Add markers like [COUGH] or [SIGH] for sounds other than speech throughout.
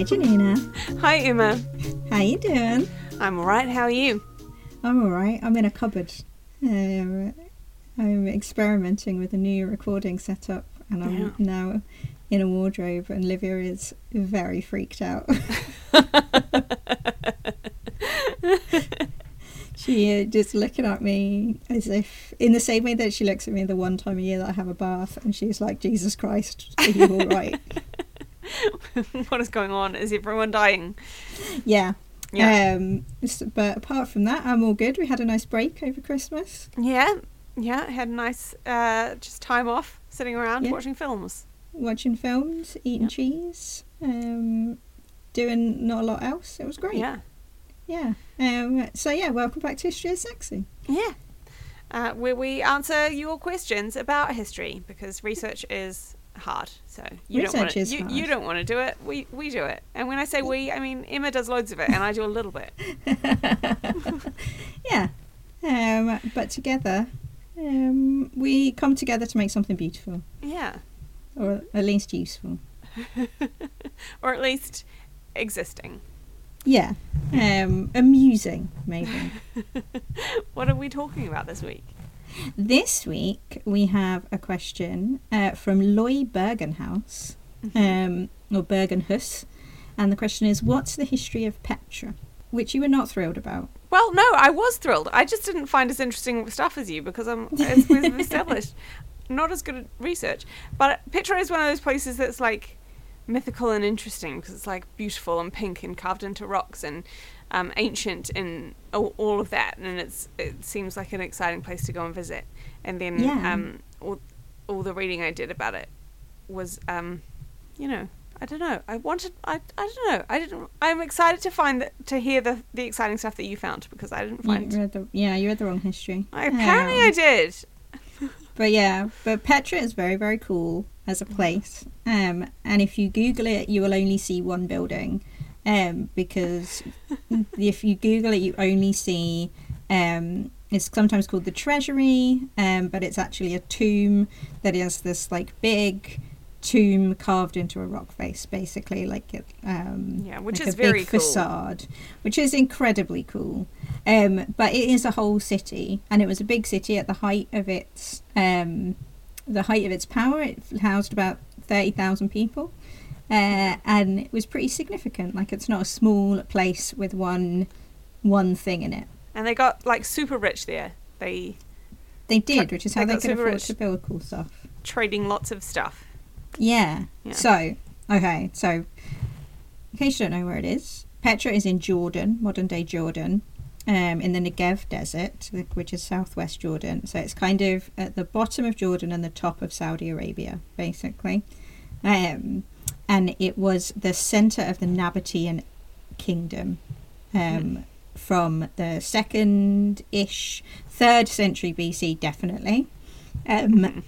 Hi, Janina. Hi, Emma. How you doing? I'm alright. How are you? I'm all right. I'm in a cupboard. Um, I'm experimenting with a new recording setup, and I'm Yeah. now in a wardrobe. And Livia is very freaked out. [LAUGHS] she uh, just looking at me as if, in the same way that she looks at me the one time a year that I have a bath, and she's like, "Jesus Christ, are you all right?" [LAUGHS] [LAUGHS] what is going on? Is everyone dying? yeah. Yeah. Um, but apart from that, I'm all good. We had a nice break over Christmas. yeah. Yeah. Had a nice uh, just time off, sitting around Yeah. watching films. watching films, eating Yeah. cheese, um, doing not a lot else. It was great. Yeah. Yeah. Um, so yeah, welcome back to History is Sexy. Yeah. Uh, where we answer your questions about history because research is hard. So you don't want to, you, you don't want to do it. We we do it. And when I say we, I mean Emma does loads of it, and I do a little bit. [LAUGHS] yeah. Um, but together, um, we come together to make something beautiful, Yeah. or at least useful. [LAUGHS] or at least existing. Yeah. Um, amusing, maybe. [LAUGHS] What are we talking about this week? This week we have a question uh, from Loy Bergenhaus, um, or Bergenhus, and the question is, "What's the history of Petra?" Which you were not thrilled about. Well, no, I was thrilled. I just didn't find as interesting stuff as you because I'm, as we've [LAUGHS] established, not as good at research. But Petra is one of those places that's like mythical and interesting because it's like beautiful and pink and carved into rocks and um, ancient and all, all of that. And it's it seems like an exciting place to go and visit. And then Yeah. um, all, all the reading I did about it was, um, you know, I don't know. I wanted. I, I don't know. I didn't. I'm excited to find that to hear the the exciting stuff that you found because I didn't You find. read the, yeah, you read the wrong history. I, apparently, Um, I did. [LAUGHS] But yeah, but Petra is very, very cool as a place. Um, and if you Google it, you will only see one building. Um, because if you Google it, you only see. Um, it's sometimes called the Treasury, um, but it's actually a tomb that is this like big tomb carved into a rock face, basically, like it. Um, Yeah, which like is a very big cool. facade, which is incredibly cool. Um, but it is a whole city, and it was a big city at the height of its um, the height of its power. It housed about thirty thousand people, uh, and it was pretty significant. Like it's not a small place with one one thing in it. And they got like super rich there. They They did, Tra- which is how they got could afford to build cool stuff. trading lots of stuff. Yeah. Yeah. So, okay, so in case you don't know where it is, Petra is in Jordan, modern day Jordan, um, in the Negev Desert, which is southwest Jordan. So it's kind of at the bottom of Jordan and the top of Saudi Arabia, basically. Um, and it was the center of the Nabatean kingdom um, from the second ish, third century BC, definitely. Um,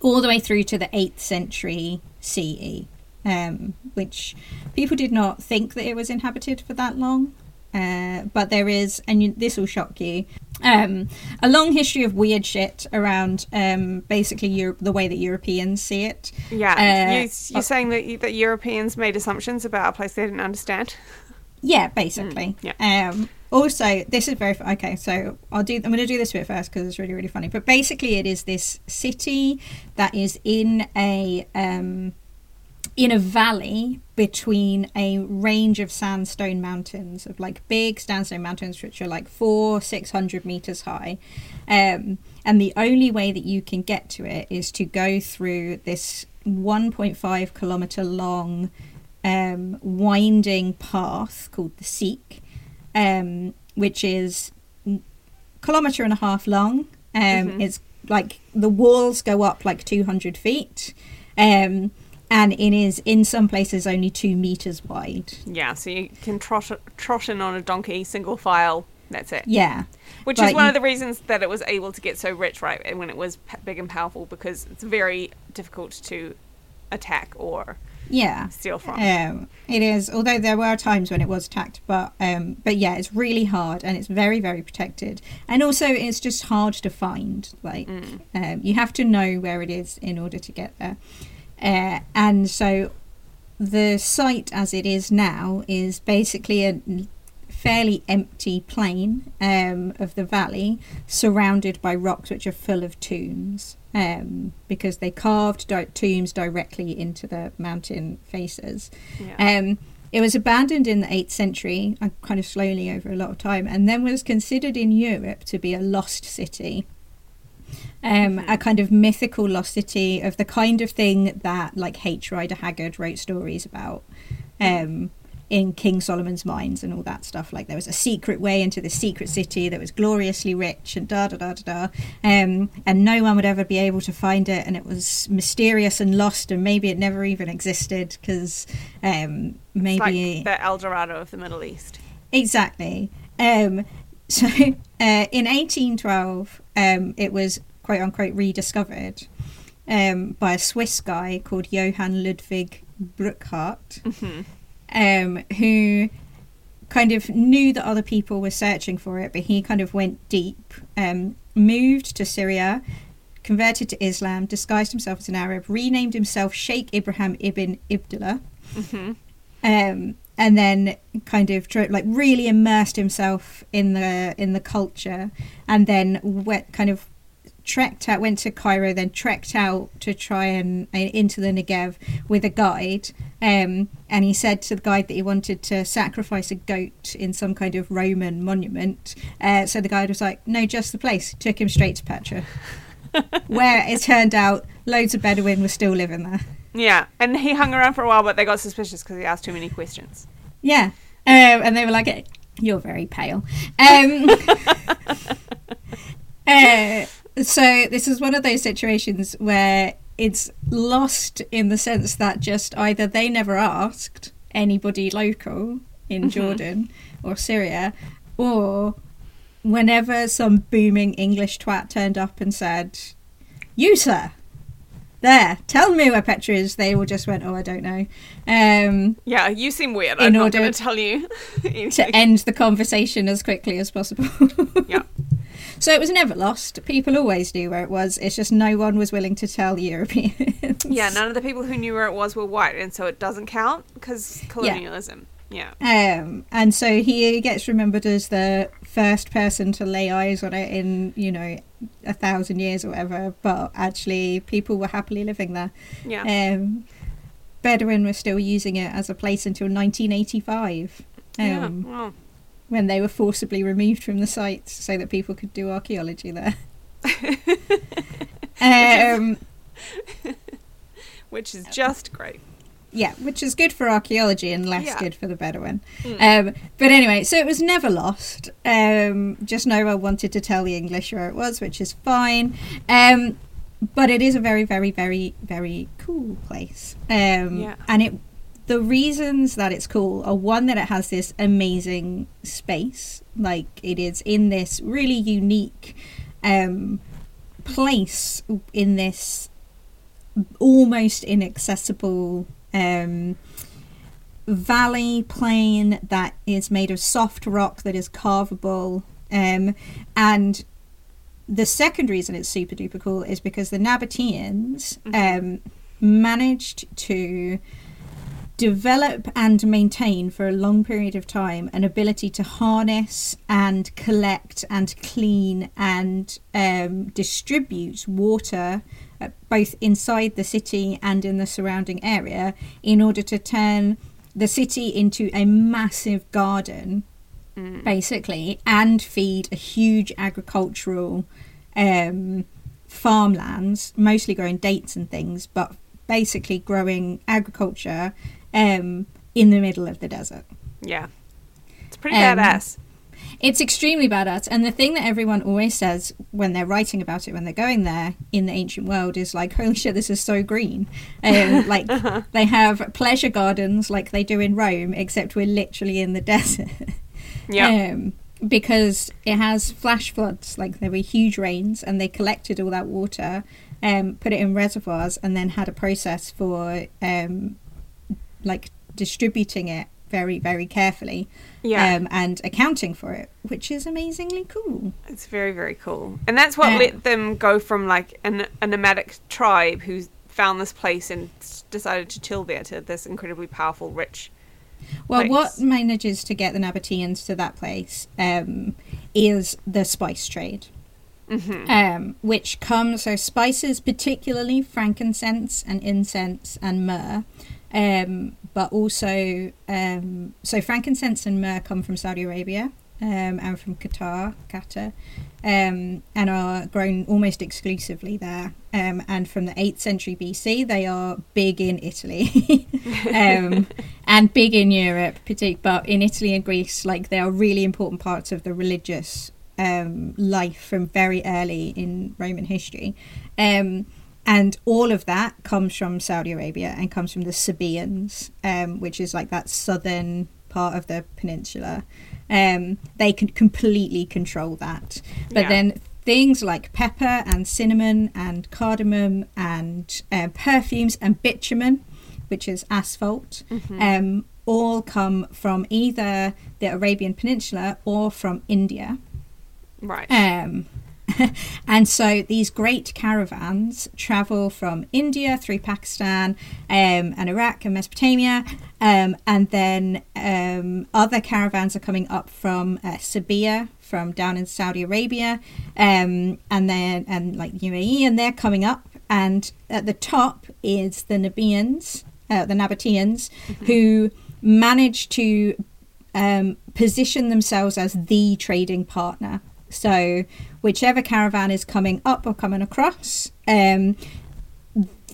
all the way through to the 8th century CE, um, which people did not think that it was inhabited for that long. Uh, but there is, and you, this will shock you, um, a long history of weird shit around um, basically Europe, the way that Europeans see it. Yeah, Uh, you, you're saying that that Europeans made assumptions about a place they didn't understand. Yeah, [LAUGHS] basically. Mm, Um, also, this is very okay. So I'll do. I'm going to do this bit first because it's really really funny. But basically, it is this city that is in a um, in a valley between a range of sandstone mountains of like big sandstone mountains which are like four six hundred meters high um, and the only way that you can get to it is to go through this 1.5 kilometer long um, winding path called the Siq, um, which is kilometer and a half long. Um, Mhm. It's like the walls go up like 200 feet. Um, and it is in some places only two meters wide. Yeah, so you can trot trot in on a donkey, single file. That's it. Yeah, Which But is one you- of the reasons that it was able to get so rich, right? When it was p- big and powerful, because it's very difficult to attack or yeah. steal from. Um, it is, although there were times when it was attacked, but um, but yeah, it's really hard and it's very very protected, and also it's just hard to find. Like Mm. um, you have to know where it is in order to get there, uh, and so the site as it is now is basically a fairly empty plain um, of the valley surrounded by rocks which are full of tombs um, because they carved di- tombs directly into the mountain faces. Yeah. Um, it was abandoned in the 8th century, uh, kind of slowly over a lot of time, and then was considered in Europe to be a lost city. Um, A kind of mythical lost city of the kind of thing that, like, H. Rider Haggard wrote stories about um, in King Solomon's Mines and all that stuff. Like, there was a secret way into this secret city that was gloriously rich and da da da da da. Um, and no one would ever be able to find it, and it was mysterious and lost, and maybe it never even existed because um, maybe. like the El Dorado of the Middle East. Exactly. Um, [LAUGHS] so uh, in 1812, um, it was quote unquote rediscovered um, by a Swiss guy called Johann Ludwig Burckhardt, Mm-hmm. um, who kind of knew that other people were searching for it, but he kind of went deep, um, moved to Syria. Converted to Islam, disguised himself as an Arab, renamed himself Sheikh Ibrahim ibn Ibdullah, Mm-hmm. um, and then kind of like really immersed himself in the in the culture, and then went kind of trekked out, went to Cairo, then trekked out to try and uh, into the Negev with a guide. Um, and he said to the guide that he wanted to sacrifice a goat in some kind of Roman monument. Uh, so the guide was like, "No, just the place." Took him straight to Petra, [LAUGHS] where it turned out loads of Bedouin were still living there. Yeah, and he hung around for a while, but they got suspicious because he asked too many questions. Yeah. Um, and they were like, you're very pale. Um, [LAUGHS] [LAUGHS] uh, so this is one of those situations where it's lost in the sense that just either they never asked anybody local in Mhm. Jordan or Syria, or whenever some booming English twat turned up and said, You, sir, there, tell me where Petra is, they all just went, Oh, I don't know. Um, Yeah, you seem weird. In I'm not order going to tell you. [LAUGHS] to end the conversation as quickly as possible. Yeah. [LAUGHS] So it was never lost. People always knew where it was. It's just no one was willing to tell the Europeans. Yeah, none of the people who knew where it was were white, and so it doesn't count because colonialism. Yeah. Um, and so he gets remembered as the first person to lay eyes on it in, you know, a thousand years or whatever. But actually, people were happily living there. Yeah. Um, Bedouin were still using it as a place until 1985. Um, yeah. When they were forcibly removed from the site so that people could do archaeology there. um, [LAUGHS] which is [LAUGHS] just great. yeah, which is good for archaeology and less Yeah. good for the Bedouin. Mm. Um, but anyway, so it was never lost. Um, just no one wanted to tell the English where it was, which is fine. Um, but it is a very, very, very, very cool place. Um, Yeah. And it, the reasons that it's cool are one that it has this amazing space, like it is in this really unique um, place in this almost inaccessible um, valley plain that is made of soft rock that is carvable. Um, and the second reason it's super duper cool is because the Nabateans um, managed to develop and maintain for a long period of time an ability to harness and collect and clean and um, distribute water uh, both inside the city and in the surrounding area in order to turn the city into a massive garden Mm. basically and feed a huge agricultural um, farmlands mostly growing dates and things but basically growing agriculture um, in the middle of the desert Yeah. It's pretty Um, badass. it's extremely badass. And the thing that everyone always says when they're writing about it, when they're going there in the ancient world, is like, holy shit, this is so green. Um, [LAUGHS] like, they have pleasure gardens like they do in Rome, except we're literally in the [LAUGHS] desert. Yeah. Um, because it has flash floods, like there were huge rains, and they collected all that water, um, put it in reservoirs, and then had a process for um, like distributing it very, very carefully yeah. um, and accounting for it, which is amazingly cool. It's very, very cool. And that's what let them go from like an, a nomadic tribe who found this place and decided to chill there to this incredibly powerful, rich. Well, place. what manages to get the Nabateans to that place um, is the spice trade. hmm um, which comes so spices, particularly frankincense and incense and myrrh, um, but also um, so frankincense and myrrh come from Saudi Arabia um, and from Qatar, Qatar, um, and are grown almost exclusively there. Um, and from the 8th century BC, they are big in Italy [LAUGHS] um, [LAUGHS] and big in Europe, partic- but in Italy and Greece, like they are really important parts of the religious um, life from very early in Roman history. Um, and all of that comes from Saudi Arabia and comes from the Sabaeans, um, which is like that southern part of the peninsula. Um, they can completely control that. But Yeah. then things like pepper and cinnamon and cardamom and uh, perfumes and bitumen, which is asphalt, Mm-hmm. um, all come from either the Arabian Peninsula or from India. Right. Um, [LAUGHS] and so these great caravans travel from India through Pakistan um, and Iraq and Mesopotamia, um, and then um, other caravans are coming up from uh, Sabia, from down in Saudi Arabia, um, and then and like UAE, and they're coming up. And at the top is the Nabians, uh, the Nabateans, who manage to um, position themselves as the trading partner. So, whichever caravan is coming up or coming across, um,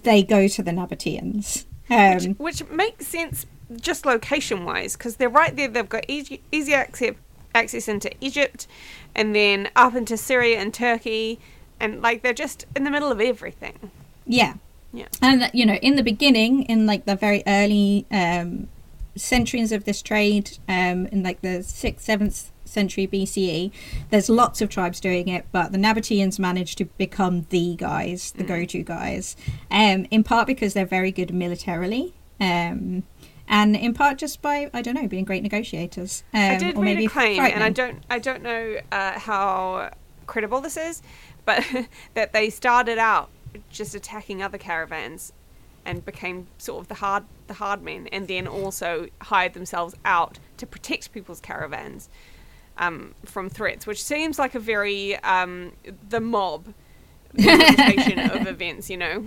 they go to the Nabateans. which, Um, which makes sense just location wise because they're right there. They've got easy, easy access access into Egypt, and then up into Syria and Turkey, and like they're just in the middle of everything. yeah. Yeah. And, you know, in the beginning, in like the very early um, centuries of this trade, um, in like the 6th, 7th century BCE, there's lots of tribes doing it, but the Nabateans managed to become the guys, the go to guys, um, in part because they're very good militarily. Um, and in part just by I don't know being great negotiators. Um, I did or read maybe a claim, and I don't, I don't know uh, how credible this is, but [LAUGHS] that they started out just attacking other caravans, and became sort of the hard, the hard men, and then also hired themselves out to protect people's caravans um, from threats, which seems like a very um, the mob interpretation of [LAUGHS] events. You know,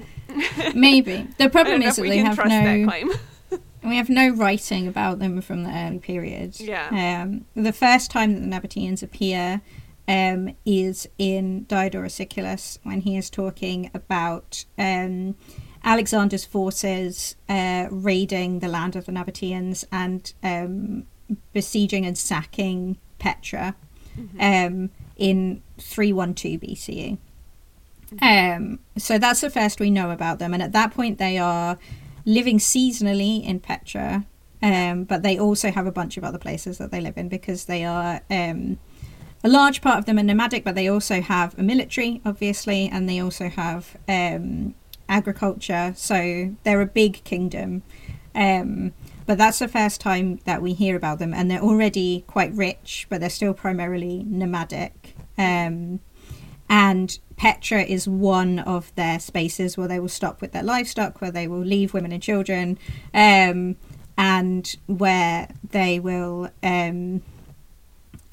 Maybe the [LAUGHS] problem is that we they can have trust that no claim. [LAUGHS] we have no writing about them from the early period. Yeah. Um, the first time that the Nabateans appear um, is in Diodorus Siculus when he is talking about um, Alexander's forces uh, raiding the land of the Nabateans and um, besieging and sacking Petra um, in 312 BCE. Um, so that's the first we know about them, and at that point they are living seasonally in Petra, um, but they also have a bunch of other places that they live in because they are um, a large part of them are nomadic, but they also have a military, obviously, and they also have um, agriculture. So they're a big kingdom. Um, but that's the first time that we hear about them, and they're already quite rich, but they're still primarily nomadic. Um, and Petra is one of their spaces where they will stop with their livestock, where they will leave women and children, um, and where they will um,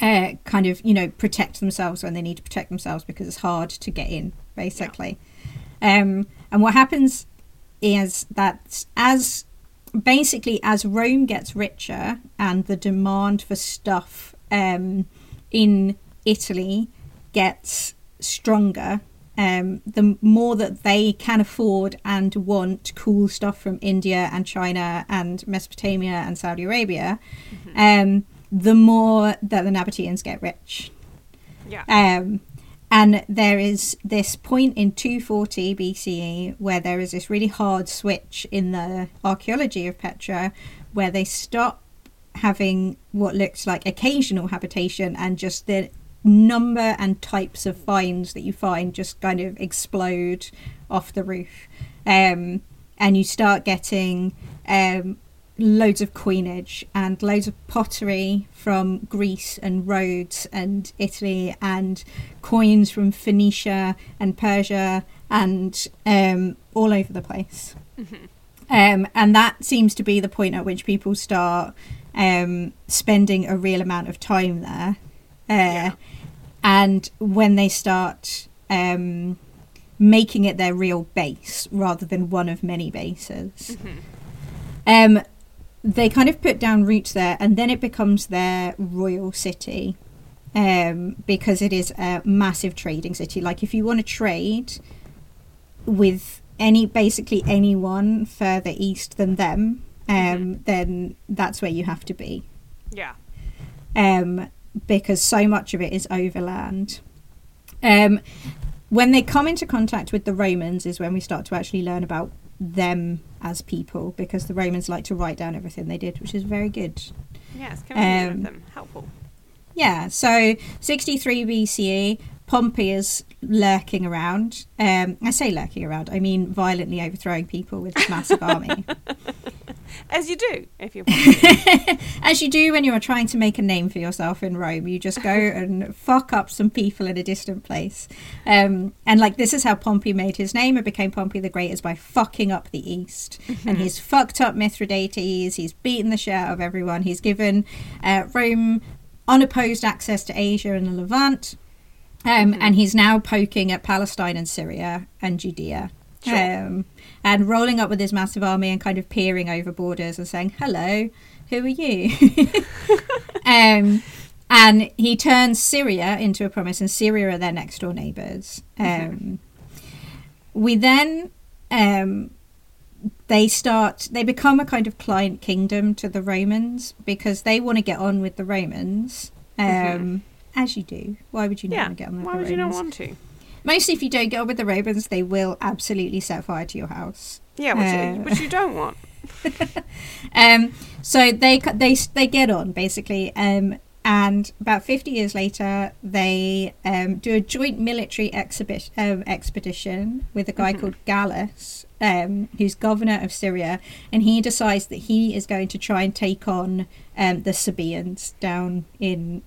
uh, kind of, you know, protect themselves when they need to protect themselves because it's hard to get in, basically. Um, and what happens is that as basically as Rome gets richer and the demand for stuff um, in Italy gets stronger, um, the more that they can afford and want cool stuff from India and China and Mesopotamia and Saudi Arabia, um, the more that the Nabateans get rich. Yeah. Um, and there is this point in 240 BCE where there is this really hard switch in the archaeology of Petra where they stop having what looks like occasional habitation and just the number and types of finds that you find just kind of explode off the roof. Um, and you start getting um, loads of coinage and loads of pottery from Greece and Rhodes and Italy and coins from Phoenicia and Persia and um, all over the place. Um, and that seems to be the point at which people start um, spending a real amount of time there. Uh, Yeah. And when they start um, making it their real base rather than one of many bases, um, they kind of put down roots there, and then it becomes their royal city um, because it is a massive trading city. Like, if you want to trade with any basically anyone further east than them, um, then that's where you have to be Yeah. um, because so much of it is overland. Um, when they come into contact with the Romans, is when we start to actually learn about them as people, because the Romans like to write down everything they did, which is very good. Yeah, it's convenient Um, of them. Helpful. Yeah, so 63 BCE, Pompey is lurking around. Um, I say lurking around, I mean violently overthrowing people with his massive army. [LAUGHS] As you do, if you're. [LAUGHS] As you do when you are trying to make a name for yourself in Rome, you just go [LAUGHS] and fuck up some people in a distant place. Um, and like this is how Pompey made his name and became Pompey the Great is by fucking up the East. And he's fucked up Mithridates. He's beaten the shit out of everyone. He's given uh, Rome unopposed access to Asia and the Levant. Um, And he's now poking at Palestine and Syria and Judea. Sure. Um, and rolling up with his massive army and kind of peering over borders and saying, "Hello, who are you?" [LAUGHS] um, and he turns Syria into a promise, and Syria are their next door neighbors. Um, we then um, they start they become a kind of client kingdom to the Romans because they want to get on with the Romans. Um, Mhm. As you do. Why would you not Yeah. want to get on with Why the would you not want to? Mostly if you don't get on with the Romans, they will absolutely set fire to your house. Yeah, which, Uh, you, which you don't want. [LAUGHS] Um, so they they they get on basically, um, and about fifty years later, they um, do a joint military exhibi- um, expedition with a guy Mhm. called Gallus, um, who's governor of Syria, and he decides that he is going to try and take on um, the Sabaeans down in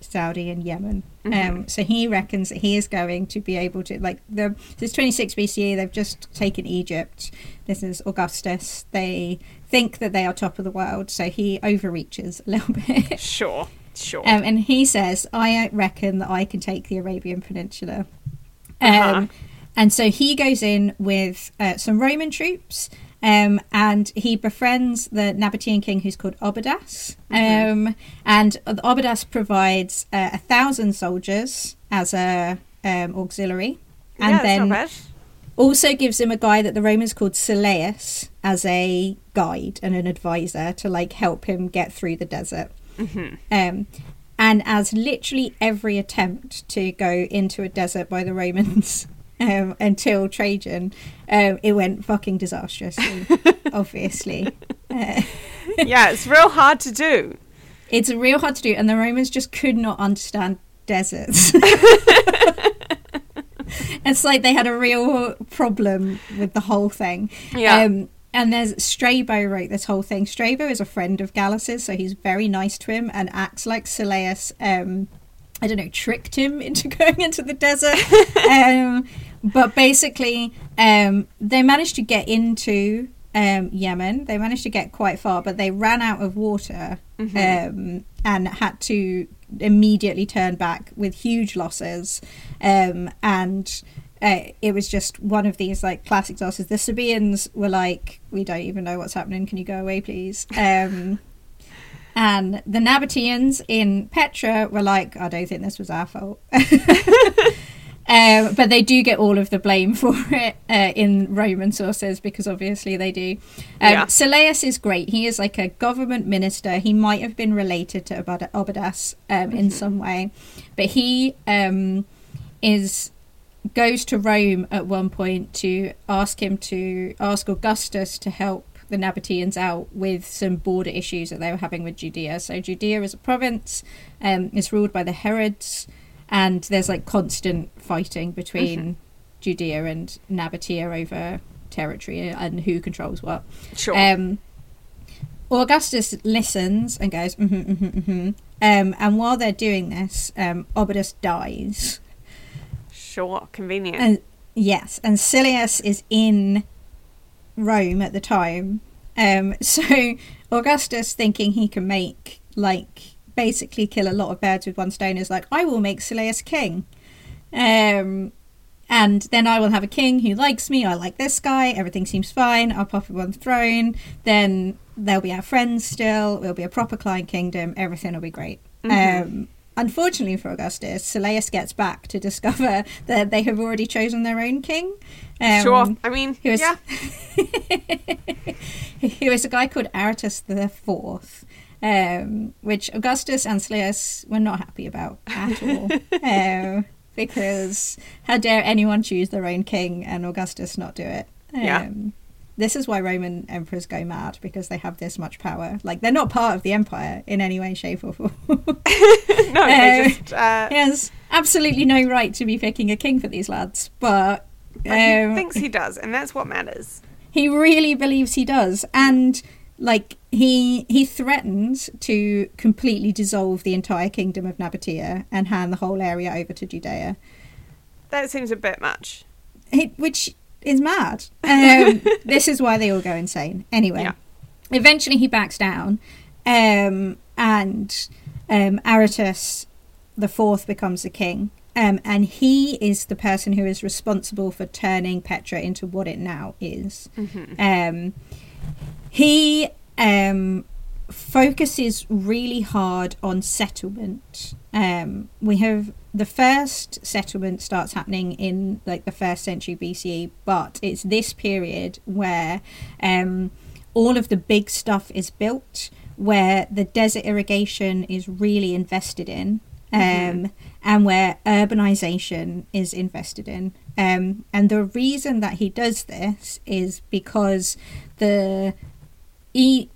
Saudi and Yemen. Um, Mhm. so he reckons that he is going to be able to like the this 26 BCE. They've just taken Egypt. This is Augustus. They think that they are top of the world, so he overreaches a little [LAUGHS] bit. Sure, sure. Um, and he says, "I reckon that I can take the Arabian Peninsula." Um, Uh-huh. And so he goes in with uh, some Roman troops, um, and he befriends the Nabatean king who's called Obidas. Mhm. Um, and Obidas provides uh, a thousand soldiers as a um, auxiliary, and yeah, then also gives him a guy that the Romans called Syllaeus as a guide and an advisor to like help him get through the desert. hmm Um, and as literally every attempt to go into a desert by the Romans um, until Trajan, um, it went fucking disastrously, [LAUGHS] obviously. Uh, [LAUGHS] yeah, it's real hard to do. it's real hard to do, and the Romans just could not understand deserts. [LAUGHS] it's like they had a real problem with the whole thing. Yeah. Um, and there's Strabo wrote this whole thing. Strabo is a friend of Gallus's, so he's very nice to him and acts like Syllaeus. Um, I don't know, tricked him into going into the desert. um, but basically, um, they managed to get into um, Yemen. They managed to get quite far, but they ran out of water Mhm. um, and had to immediately turn back with huge losses. Um, and uh, it was just one of these like classic disasters. The Sabaeans were like, "We don't even know what's happening. Can you go away, please?" Um, and the Nabateans in Petra were like, "I don't think this was our fault." [LAUGHS] [LAUGHS] Um, but they do get all of the blame [LAUGHS] for it uh, in Roman sources because obviously they do. Um, Yeah. Is great. He is like a government minister. He might have been related to Obad- Obadas um, in some way, but he um, is goes to Rome at one point to ask him to ask Augustus to help the Nabateans out with some border issues that they were having with Judea. So Judea is a province, um, is ruled by the Herods, and there's like constant fighting between Judea and Nabatea over territory and who controls what. Sure. Um, Augustus listens and goes, mm-hmm, mm-hmm, mm-hmm. Um, and while they're doing this, um, Obidas dies. sure. Convenient. And Yes, and Silius is in Rome at the time. Um, [LAUGHS] so Augustus, thinking he can make like basically kill a lot of birds with one stone, is like, I will make Silius king. Um, and then I will have a king who likes me. I like this guy. Everything seems fine. I'll pop him on the throne. Then they'll be our friends still. We'll be a proper client kingdom. Everything will be great. Um, unfortunately for Augustus, Silius gets back to discover [LAUGHS] that they have already chosen their own king. Um, sure. I mean, He was, yeah. [LAUGHS] he was a guy called Aretas the Fourth, um, which Augustus and Silius were not happy about at all. [LAUGHS] um, because how dare anyone choose their own king and Augustus not do it? Um, Yeah. This is why Roman emperors go mad because they have this much power. Like they're not part of the empire in any way, shape, or form. [LAUGHS] no, they Uh, just. Uh, he has absolutely no right to be picking a king for these lads, but but he um, thinks he does, and that's what matters. he really believes he does, and like he he threatens to completely dissolve the entire kingdom of Nabatea and hand the whole area over to Judea, That seems a bit much. he, which is mad. Um, [LAUGHS] this is why they all go insane. Anyway, Yeah. eventually he backs down, um, and um, Aretas the fourth becomes the king. Um, and he is the person who is responsible for turning Petra into what it now is. Um, he um, focuses really hard on settlement. Um, we have the first settlement starts happening in like the first century BCE, but it's this period where um, all of the big stuff is built, where the desert irrigation is really invested in. Um, and where urbanization is invested in. Um, and the reason that he does this is because the e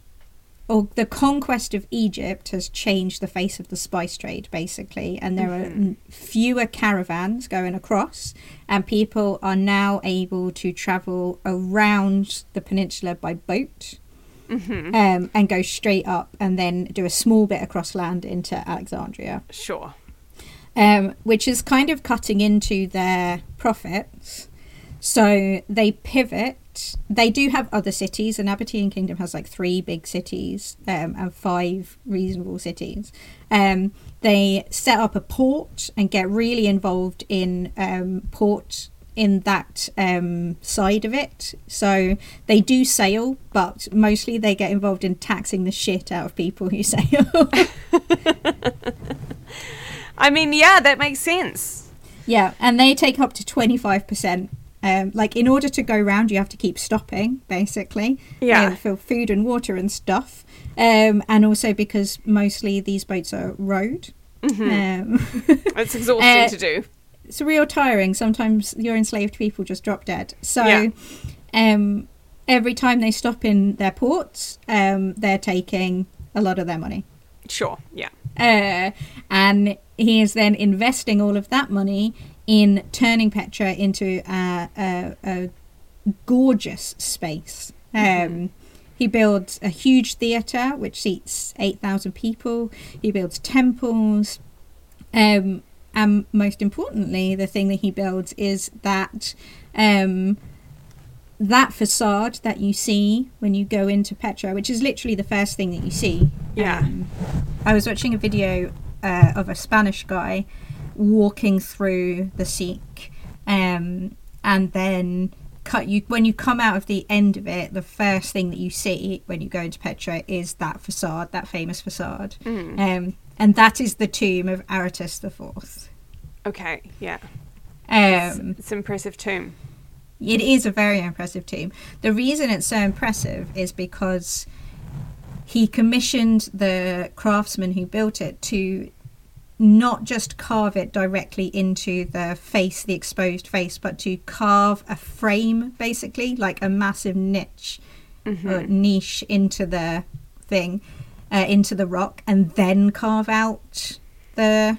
or the conquest of Egypt has changed the face of the spice trade basically and there are fewer caravans going across and people are now able to travel around the peninsula by boat um, and go straight up and then do a small bit across land into Alexandria Sure. um, which is kind of cutting into their profits. So they pivot. They do have other cities. The Nabatean Kingdom has like three big cities um, and five reasonable cities. Um, they set up a port and get really involved in um, port in that um, side of it. So they do sail, but mostly they get involved in taxing the shit out of people who [LAUGHS] sail. [LAUGHS] I mean, yeah, that makes sense. Yeah, and they take up to 25%. Um, like, in order to go round, you have to keep stopping, basically. Yeah. um, for food and water and stuff. Um, and also because mostly these boats are rowed. Um, [LAUGHS] It's exhausting [LAUGHS] Uh, to do. it's real tiring. Sometimes your enslaved people just drop dead. So, Yeah. um, every time they stop in their ports, um, they're taking a lot of their money. Sure. Yeah. Uh, and he is then investing all of that money in turning Petra into a, a, a gorgeous space. Um, He builds a huge theatre which seats 8,000 people. He builds temples. Um, and most importantly, the thing that he builds is that um, that facade that you see when you go into Petra, which is literally the first thing that you see. Yeah. Um, I was watching a video uh, of a Spanish guy walking through the Siq, um, and then cut you when you come out of the end of it. The first thing that you see when you go into Petra is that facade, that famous facade, um, and that is the tomb of Aretas the Fourth. Okay. Yeah. Um, It's impressive tomb. it is a very impressive tomb. The reason it's so impressive is because he commissioned the craftsman who built it to not just carve it directly into the face, the exposed face, but to carve a frame, basically, like a massive niche or niche into the thing, uh, into the rock, and then carve out the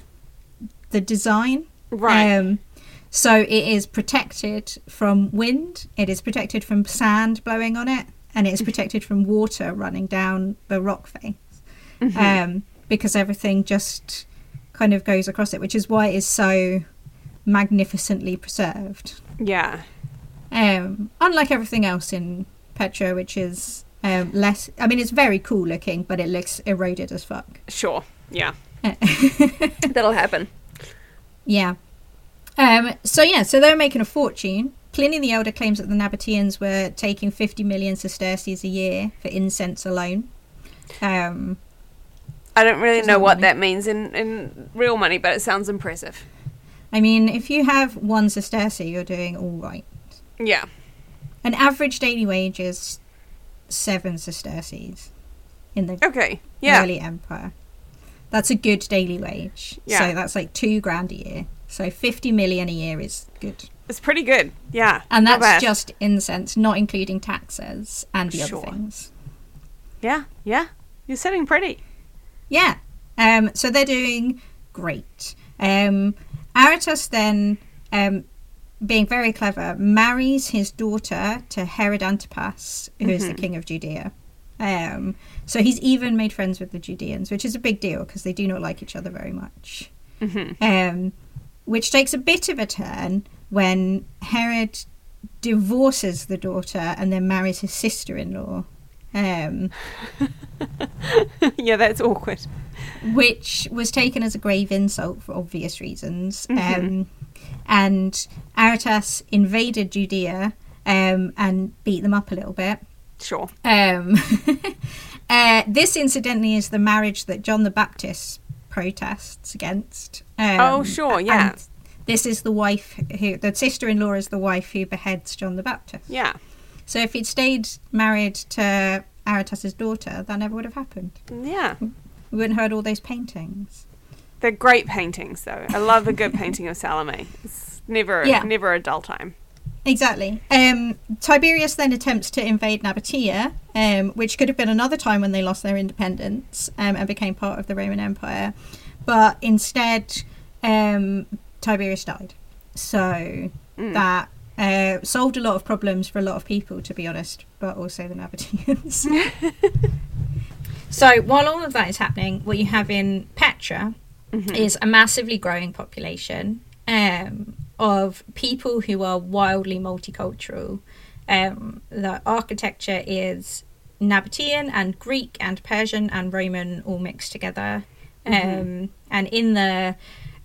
the design. Right. Um, so it is protected from wind. It is protected from sand blowing on it, and it is protected from water running down the rock face. Um, because everything just kind of goes across it, which is why it is so magnificently preserved. Yeah. Um, unlike everything else in Petra, which is um, less. I mean, it's very cool looking, but it looks eroded as fuck. Sure. Yeah. [LAUGHS] That'll happen. Yeah. Um, so yeah, so they're making a fortune. Pliny the Elder claims that the Nabateans were taking 50 million sesterces a year for incense alone. Um, I don't really know what money. that means in, in real money, but it sounds impressive. I mean, if you have one sesterce, you're doing all right. Yeah. An average daily wage is seven sesterces in the Okay. Yeah. early empire. That's a good daily wage. Yeah. So that's like two grand a year. So 50 million a year is good. It's pretty good. Yeah. And that's just incense, not including taxes and the Sure. other things. Yeah. Yeah. You're sitting pretty. Yeah. Um, so they're doing great. Um, Aretas then, um, being very clever, marries his daughter to Herod Antipas, who is the Mhm. king of Judea. Um, so he's even made friends with the Judeans, which is a big deal because they do not like each other very much. hmm Um, which takes a bit of a turn when Herod divorces the daughter and then marries his sister-in-law. Um, [LAUGHS] yeah, that's awkward. which was taken as a grave insult for obvious reasons. Mhm. Um, and Aretas invaded Judea um, and beat them up a little bit. Sure. Um, [LAUGHS] uh, this, incidentally, is the marriage that John the Baptist protests against. Um, Oh, sure, yeah. This is the wife who, the sister-in-law is the wife who beheads John the Baptist. Yeah. So if he'd stayed married to Aretas's daughter, that never would have happened. Yeah. We wouldn't have heard all those paintings. They're great paintings, though. I love a good painting of Salome. It's never, Yeah. never a dull time. Exactly. Um, Tiberius then attempts to invade Nabatea, um, which could have been another time when they lost their independence um, and became part of the Roman Empire. But instead, um, Tiberius died. So Mm. that uh, solved a lot of problems for a lot of people, to be honest, but also the Nabateans. [LAUGHS] [LAUGHS] so while all of that is happening, what you have in Petra Mhm. is a massively growing population um, of people who are wildly multicultural. Um, the architecture is Nabatean and Greek and Persian and Roman all mixed together. Um, and in the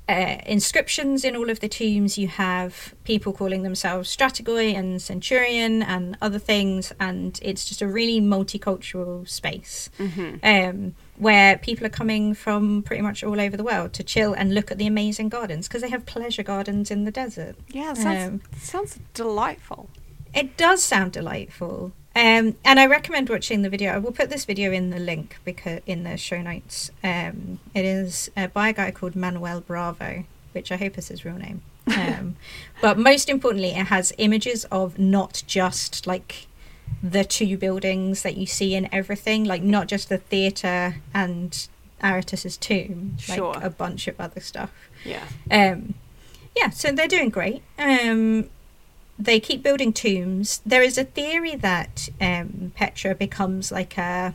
uh, inscriptions in all of the tombs, you have people calling themselves Strategoi and Centurion and other things, and it's just a really multicultural space Mhm. um, where people are coming from pretty much all over the world to chill and look at the amazing gardens because they have pleasure gardens in the desert. Yeah, sounds, Um, sounds delightful. It does sound delightful. Um, and I recommend watching the video. I will put this video in the link because in the show notes. Um, it is uh, by a guy called Manuel Bravo, which I hope is his real name. Um, [LAUGHS] but most importantly, it has images of not just like the two buildings that you see in everything, like not just the theatre and Aretas's tomb, Sure. like a bunch of other stuff. Yeah. Um, yeah, so they're doing great. Um, they keep building tombs. There is a theory that um, Petra becomes like a,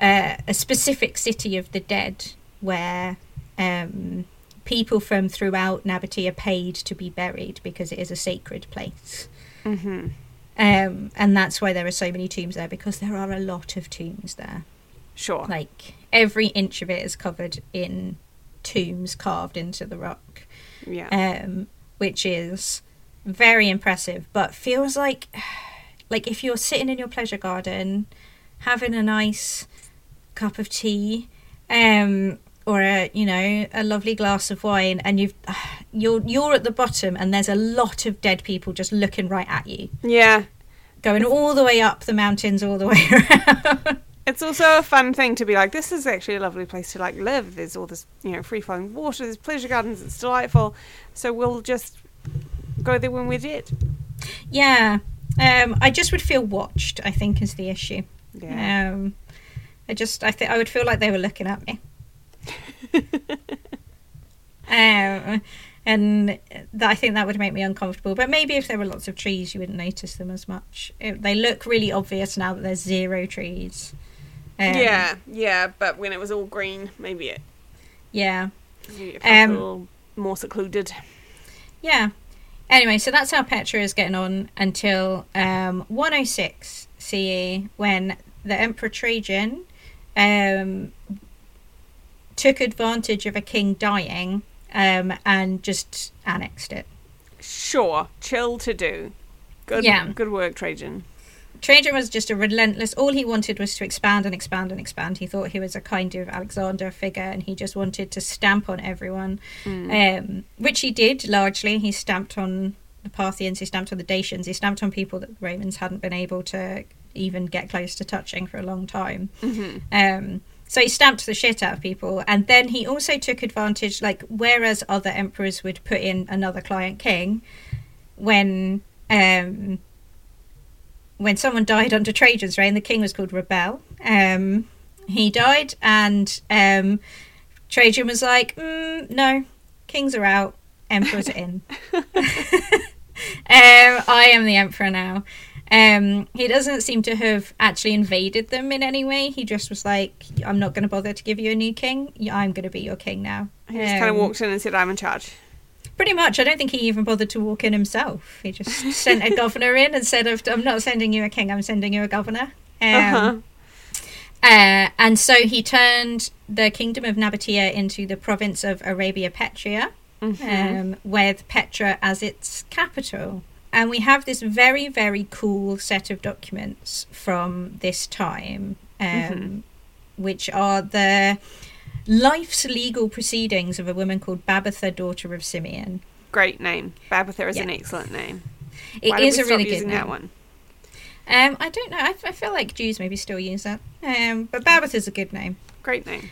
a a specific city of the dead, where um, people from throughout Nabatea are paid to be buried because it is a sacred place. hmm Um, and that's why there are so many tombs there because there are a lot of tombs there. Sure. Like every inch of it is covered in tombs carved into the rock yeah. um, which is very impressive, but feels like [SIGHS] like if you're sitting in your pleasure garden, having a nice cup of tea, um, or a you know a lovely glass of wine, and you've [SIGHS] you're you're at the bottom, and there's a lot of dead people just looking right at you, yeah. going all the way up the mountains, all the way [LAUGHS] around. It's also a fun thing to be like, this is actually a lovely place to like live. There's all this, you know, free flowing water, there's pleasure gardens, it's delightful. So we'll just go there when we're dead. yeah, um, I just would feel watched. I think is the issue. Yeah. Um, I just, I think I would feel like they were looking at me. [LAUGHS] um, and th- I think that would make me uncomfortable. But maybe if there were lots of trees, you wouldn't notice them as much. It, they look really obvious now that there's zero trees. Um, yeah, yeah, but when it was all green, maybe it, Yeah. maybe it felt Um, a little more secluded. Yeah. Anyway, so that's how Petra is getting on until um, 106 CE when the Emperor Trajan um, took advantage of a king dying um, and just annexed it. Sure, chill to do. Good, Yeah. good work, Trajan. Trajan was just a relentless. All he wanted was to expand and expand and expand. He thought he was a kind of Alexander figure, and he just wanted to stamp on everyone, um, which he did largely. He stamped on the Parthians, he stamped on the Dacians, he stamped on people that the Romans hadn't been able to even get close to touching for a long time. Um, so he stamped the shit out of people, and then he also took advantage. Like whereas other emperors would put in another client king, when um, when someone died under Trajan's reign, the king was called Rabbel. Um, he died, and um, Trajan was like, mm, "No, kings are out, emperors are in. [LAUGHS] um, I am the emperor now." Um, he doesn't seem to have actually invaded them in any way. He just was like, "I'm not going to bother to give you a new king. I'm going to be your king now." He just kind of Um, walked in and said, I'm in charge. Pretty much. I don't think he even bothered to walk in himself. He just sent a governor in and said, "I'm not sending you a king. I'm sending you a governor." Um, Uh-huh. uh, and so he turned the kingdom of Nabatea into the province of Arabia Petraea, Mhm. um, with Petra as its capital. And we have this very, very cool set of documents from this time, um, Mhm. which are the life's legal proceedings of a woman called Babatha, daughter of Simeon. Great name. Babatha is an excellent name. It Why is a really good name. that one? Um, I don't know. I, I feel like Jews maybe still use that. Um, but Babatha is a good name. Great name.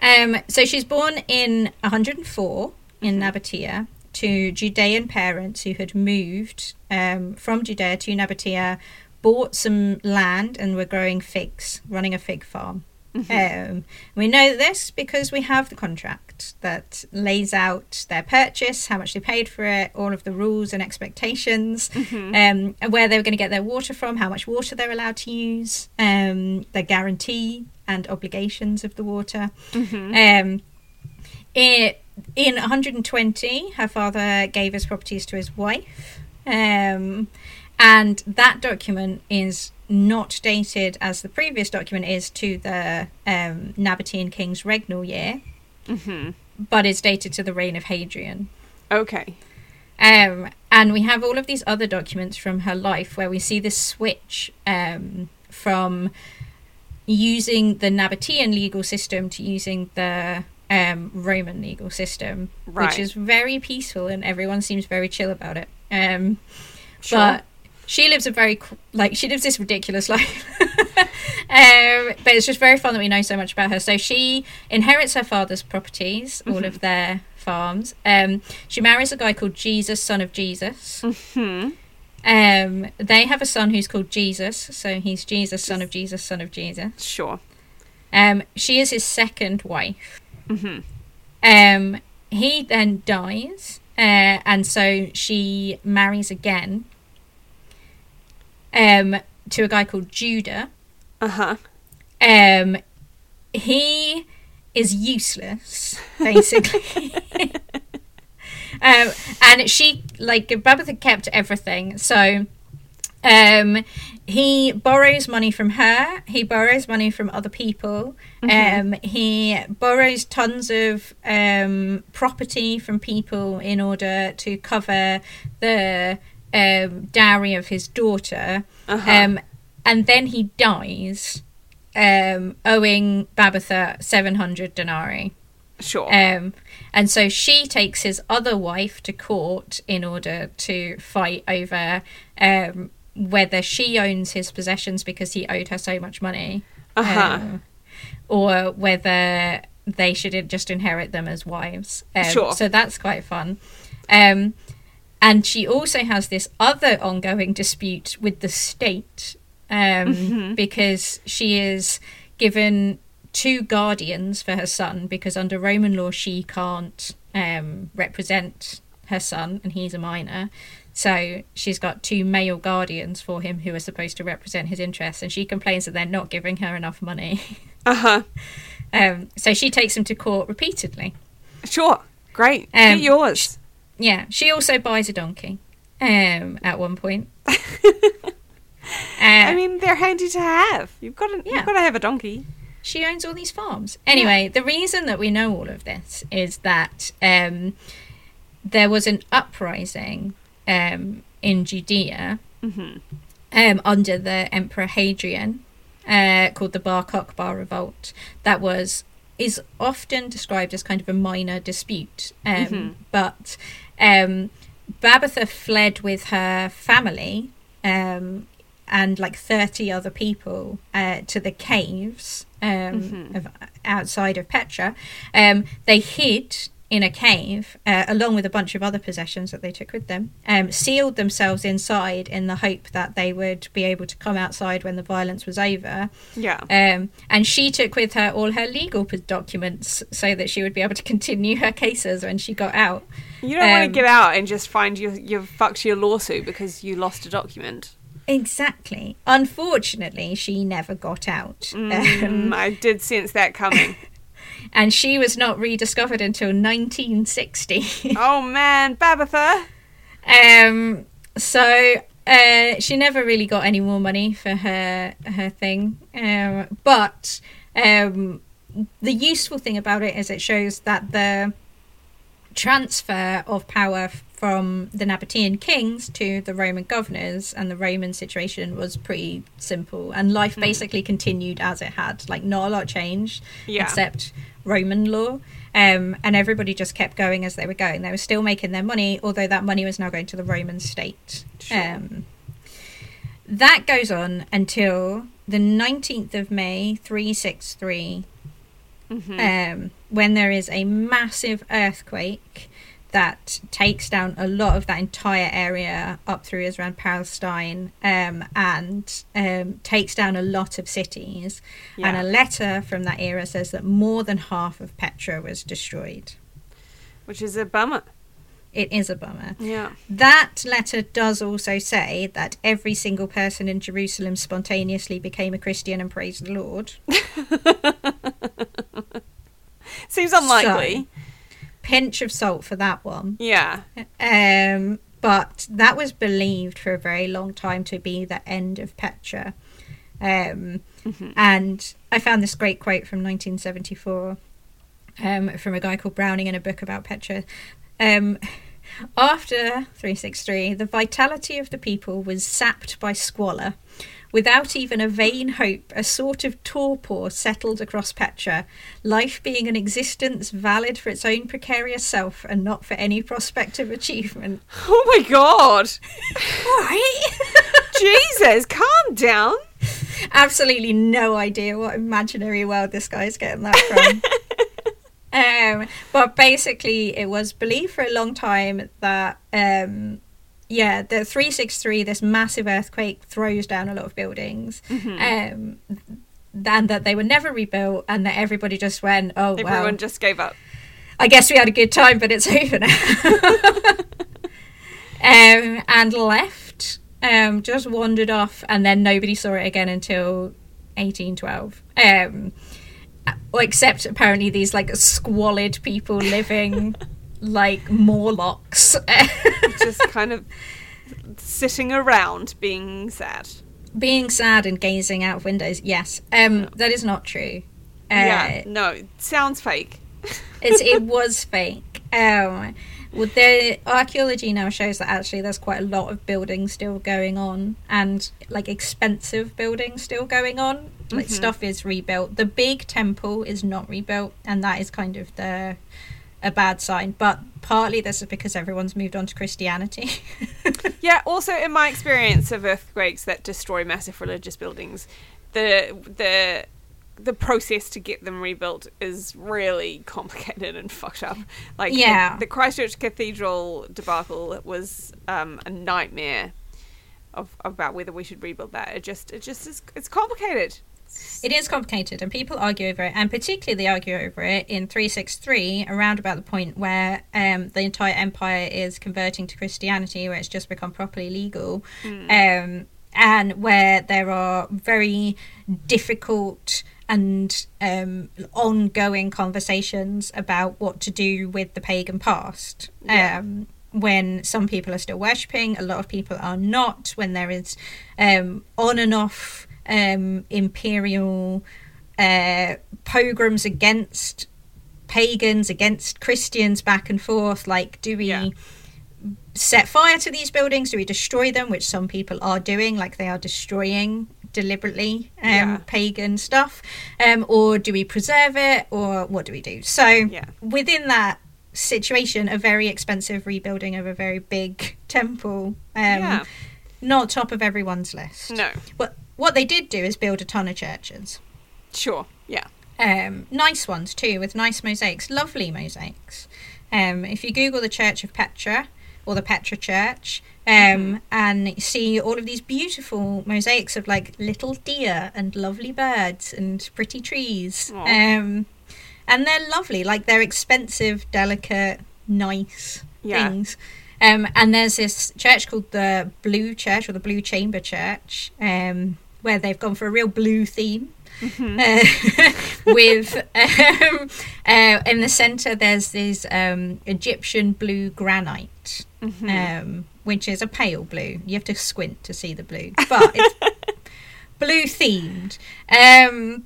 Um, so she's born in 104 in Mhm. Nabatea to Judean parents who had moved um, from Judea to Nabatea, bought some land, and were growing figs, running a fig farm. Mhm. Um, we know this because we have the contract that lays out their purchase, how much they paid for it, all of the rules and expectations, Mhm. um, and where they were going to get their water from, how much water they're allowed to use, um, the guarantee and obligations of the water. Mhm. Um, it, in 120, her father gave his properties to his wife. Um, and that document is not dated as the previous document is to the um, Nabatean king's regnal year, Mhm. but is dated to the reign of Hadrian. Okay. Um, and we have all of these other documents from her life where we see this switch um, from using the Nabatean legal system to using the um, Roman legal system, Right. which is very peaceful and everyone seems very chill about it. Um, Sure. But she lives a very like she lives this ridiculous life. [LAUGHS] um, but it's just very fun that we know so much about her. So she inherits her father's properties, all of their farms. Um, she marries a guy called Jesus, son of Jesus. Mhm. Um, they have a son who's called Jesus, so he's Jesus, son of Jesus, son of Jesus. Sure. Um, she is his second wife. Mhm. Um, he then dies, uh, and so she marries again um, to a guy called Judah. Uh-huh. Um, he is useless, basically. [LAUGHS] um, and she, like, Babatha kept everything. So um, he borrows money from her, he borrows money from other people, um, he borrows tons of um, property from people in order to cover the um, dowry of his daughter. Uh-huh. Um, and then he dies, um, owing Babatha 700 denarii. sure. Um, and so she takes his other wife to court in order to fight over um, whether she owns his possessions because he owed her so much money, uh-huh. um, or whether they should just inherit them as wives. Um, Sure. So that's quite fun. Um, and she also has this other ongoing dispute with the state um, Mhm. because she is given two guardians for her son because under Roman law she can't um, represent her son and he's a minor. So she's got two male guardians for him who are supposed to represent his interests, and she complains that they're not giving her enough money. [LAUGHS] Uh-huh. um, so she takes him to court repeatedly. Sure. Great. Um, Get yours. Yeah, she also buys a donkey um, at one point. [LAUGHS] uh, I mean, they're handy to have. You've got to, Yeah. you've got to have a donkey. she owns all these farms. Anyway, the reason that we know all of this is that um, there was an uprising um, in Judea hmm um, under the Emperor Hadrian uh, called the Bar Kokhba Revolt. That was is often described as kind of a minor dispute, um, Mhm. but um, Babatha fled with her family um, and like thirty other people uh, to the caves um, Mhm. of, outside of Petra. Um, they hid in a cave uh, along with a bunch of other possessions that they took with them um, sealed themselves inside in the hope that they would be able to come outside when the violence was over Yeah. um, and she took with her all her legal documents so that she would be able to continue her cases when she got out You don't want Um, to get out and just find you you've fucked your lawsuit because you lost a document. exactly unfortunately she never got out Um, Mm, I did sense that coming. [LAUGHS] and she was not rediscovered until 1960 [LAUGHS] oh man, Babatha. Um, so uh, she never really got any more money for her her thing. Um, but um, the useful thing about it is it shows that the transfer of power from the Nabatean kings to the Roman governors and the Roman situation was pretty simple, and life basically continued as it had. Like not a lot changed Yeah. except Roman law. Um, and everybody just kept going as they were going. They were still making their money, although that money was now going to the Roman state. Sure. Um, that goes on until the 19th of May, 363, Mhm. um, when there is a massive earthquake that takes down a lot of that entire area up through Israel and Palestine um, and um, takes down a lot of cities. And a letter from that era says that more than half of Petra was destroyed. Which is a bummer. It is a bummer. Yeah. That letter does also say that every single person in Jerusalem spontaneously became a Christian and praised the Lord. [LAUGHS] Seems unlikely. Pinch of salt for that one. yeah. Um, but that was believed for a very long time to be the end of Petra. Um, Mhm. And I found this great quote from 1974 um, from a guy called Browning in a book about Petra. Um, after 363, the vitality of the people was sapped by squalor. Without even a vain hope, a sort of torpor settled across Petra, life being an existence valid for its own precarious self and not for any prospect of achievement. Oh my god. [LAUGHS] Right? Jesus, calm down. Absolutely no idea what imaginary world this guy's getting that from. [LAUGHS] um, but basically, it was believed for a long time that, um, yeah, the 363, this massive earthquake, throws down a lot of buildings. Um, and that they were never rebuilt, and that everybody just went, oh, Everyone well, just gave up. I guess we had a good time, but it's [LAUGHS] over now. um, and left, um, just wandered off, and then nobody saw it again until 1812. Um, except apparently these like squalid people living [LAUGHS] like Morlocks. [LAUGHS] Just kind of sitting around being sad. Being sad and gazing out of windows. Yes, um, that is not true. Uh, yeah. No, sounds fake. it's it [LAUGHS] was fake. Um, well, the archaeology now shows that actually there's quite a lot of building still going on, and like expensive building still going on. Like Mhm. stuff is rebuilt. The big temple is not rebuilt, and that is kind of the a bad sign. But partly this is because everyone's moved on to Christianity. [LAUGHS] Yeah, also in my experience of earthquakes that destroy massive religious buildings, the the the process to get them rebuilt is really complicated and fucked up. Like the- Yeah. the, Christchurch Cathedral debacle was um, a nightmare of about whether we should rebuild that. It just it just is it's complicated. It is complicated, and people argue over it, and particularly they argue over it in 363, around about the point where um, the entire empire is converting to Christianity, where it's just become properly legal, um, and where there are very difficult and um, ongoing conversations about what to do with the pagan past. Yeah. Um, when some people are still worshipping, a lot of people are not. When there is um, on and off um, imperial uh, pogroms against pagans, against Christians, back and forth. Like, do we Yeah. set fire to these buildings? Do we destroy them? Which some people are doing, like they are destroying deliberately um, Yeah. pagan stuff, um, or do we preserve it, or what do we do? So Yeah. within that situation, a very expensive rebuilding of a very big temple, um, yeah. not top of everyone's list. No. But what they did do is build a ton of churches. Sure. Yeah. Um, nice ones too, with nice mosaics, lovely mosaics. Um, if you Google the Church of Petra or the Petra Church, um, and see all of these beautiful mosaics of like little deer and lovely birds and pretty trees, um, and they're lovely. Like they're expensive, delicate, nice Yeah. things. Um, and there's this church called the Blue Church or the Blue Chamber Church, um, where they've gone for a real blue theme. Uh, [LAUGHS] with um, uh, in the center, there's this um, Egyptian blue granite, Mm-hmm. um, which is a pale blue. You have to squint to see the blue, but it's [LAUGHS] blue themed. Um,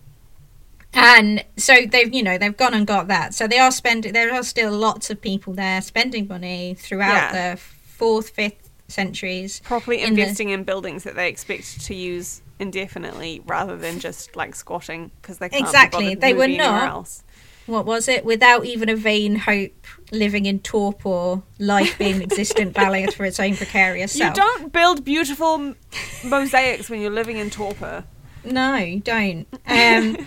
and so they've, you know, they've gone and got that. So they are spending. There are still lots of people there spending money throughout Yeah. the fourth, fifth centuries. Properly in the- investing in buildings that they expect to use indefinitely rather than just like squatting because they can't Exactly, they were not. else. What was it? Without even a vain hope, living in torpor, life being existent, [LAUGHS] valiant for its own precarious You don't build beautiful mosaics when you're living in torpor. No, you don't. Um,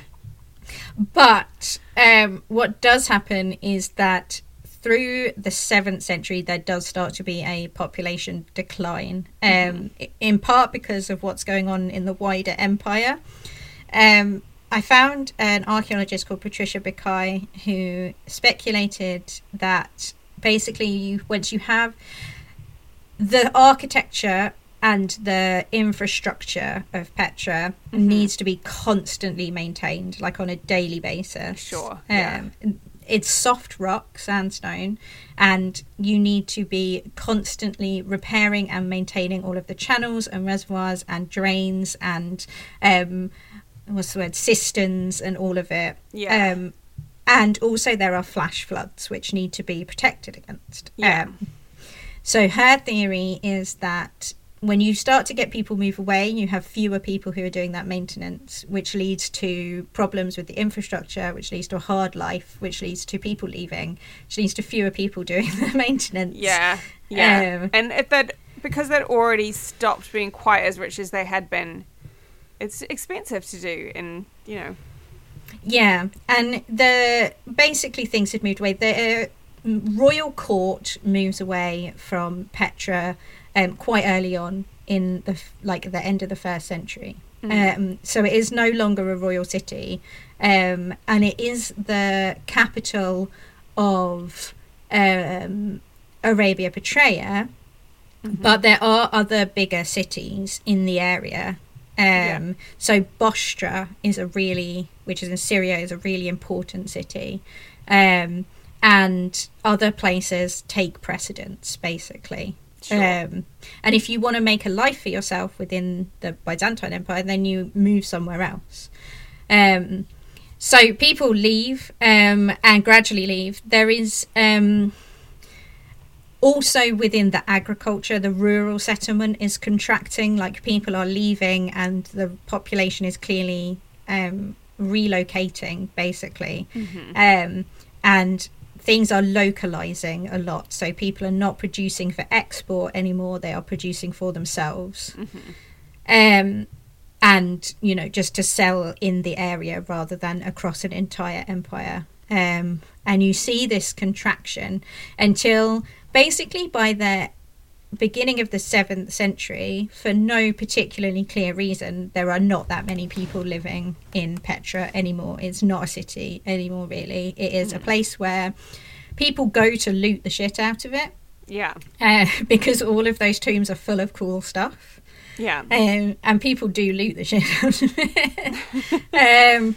[LAUGHS] but um, what does happen is that through the seventh century, there does start to be a population decline, um, i- in part because of what's going on in the wider empire. Um, I found an archaeologist called Patricia Bikai who speculated that basically, you, once you have the architecture and the infrastructure of Petra needs to be constantly maintained, like on a daily basis. Sure, yeah. Um, it's soft rock, sandstone, and you need to be constantly repairing and maintaining all of the channels and reservoirs and drains and um, what's the word cisterns and all of it. Yeah. Um, and also there are flash floods which need to be protected against. Yeah. Um, so her theory is that when you start to get people move away, you have fewer people who are doing that maintenance, which leads to problems with the infrastructure, which leads to a hard life, which leads to people leaving, which leads to fewer people [LAUGHS] doing the maintenance. Yeah, yeah. Um, and if they'd because they'd already stopped being quite as rich as they had been, it's expensive to do, and you know, Yeah, and the basically things had moved away. The uh, royal court moves away from Petra um, quite early on in the like the end of the first century. Um, so it is no longer a royal city, um, and it is the capital of um, Arabia Petraea. But there are other bigger cities in the area. Um, Yeah. So Bostra is a really, which is in Syria, is a really important city. Um, and other places take precedence, basically. Sure. Um, and if you want to make a life for yourself within the Byzantine Empire, then you move somewhere else. Um, so people leave um, and gradually leave. There is um, also within the agriculture, the rural settlement is contracting. Like people are leaving, and the population is clearly um, relocating, basically. Um, and things are localizing a lot. So people are not producing for export anymore; they are producing for themselves. Um, and you know, just to sell in the area rather than across an entire empire. Um, and you see this contraction until basically by the beginning of the seventh century, for no particularly clear reason, there are not that many people living in Petra anymore. It's not a city anymore, really. It is a place where people go to loot the shit out of it yeah, uh, [LAUGHS] because all of those tombs are full of cool stuff. yeah, Um, and people do loot the shit out of it. [LAUGHS] [LAUGHS] um,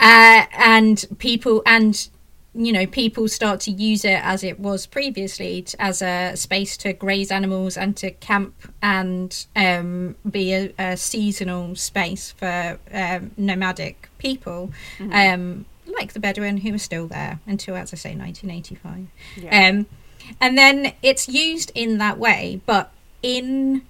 uh, and people, and you know, people start to use it as it was previously as a space to graze animals and to camp and um, be a, a seasonal space for um, nomadic people, um, like the Bedouin who are still there until, as I say, 1985. Yeah. Um, and then it's used in that way, but in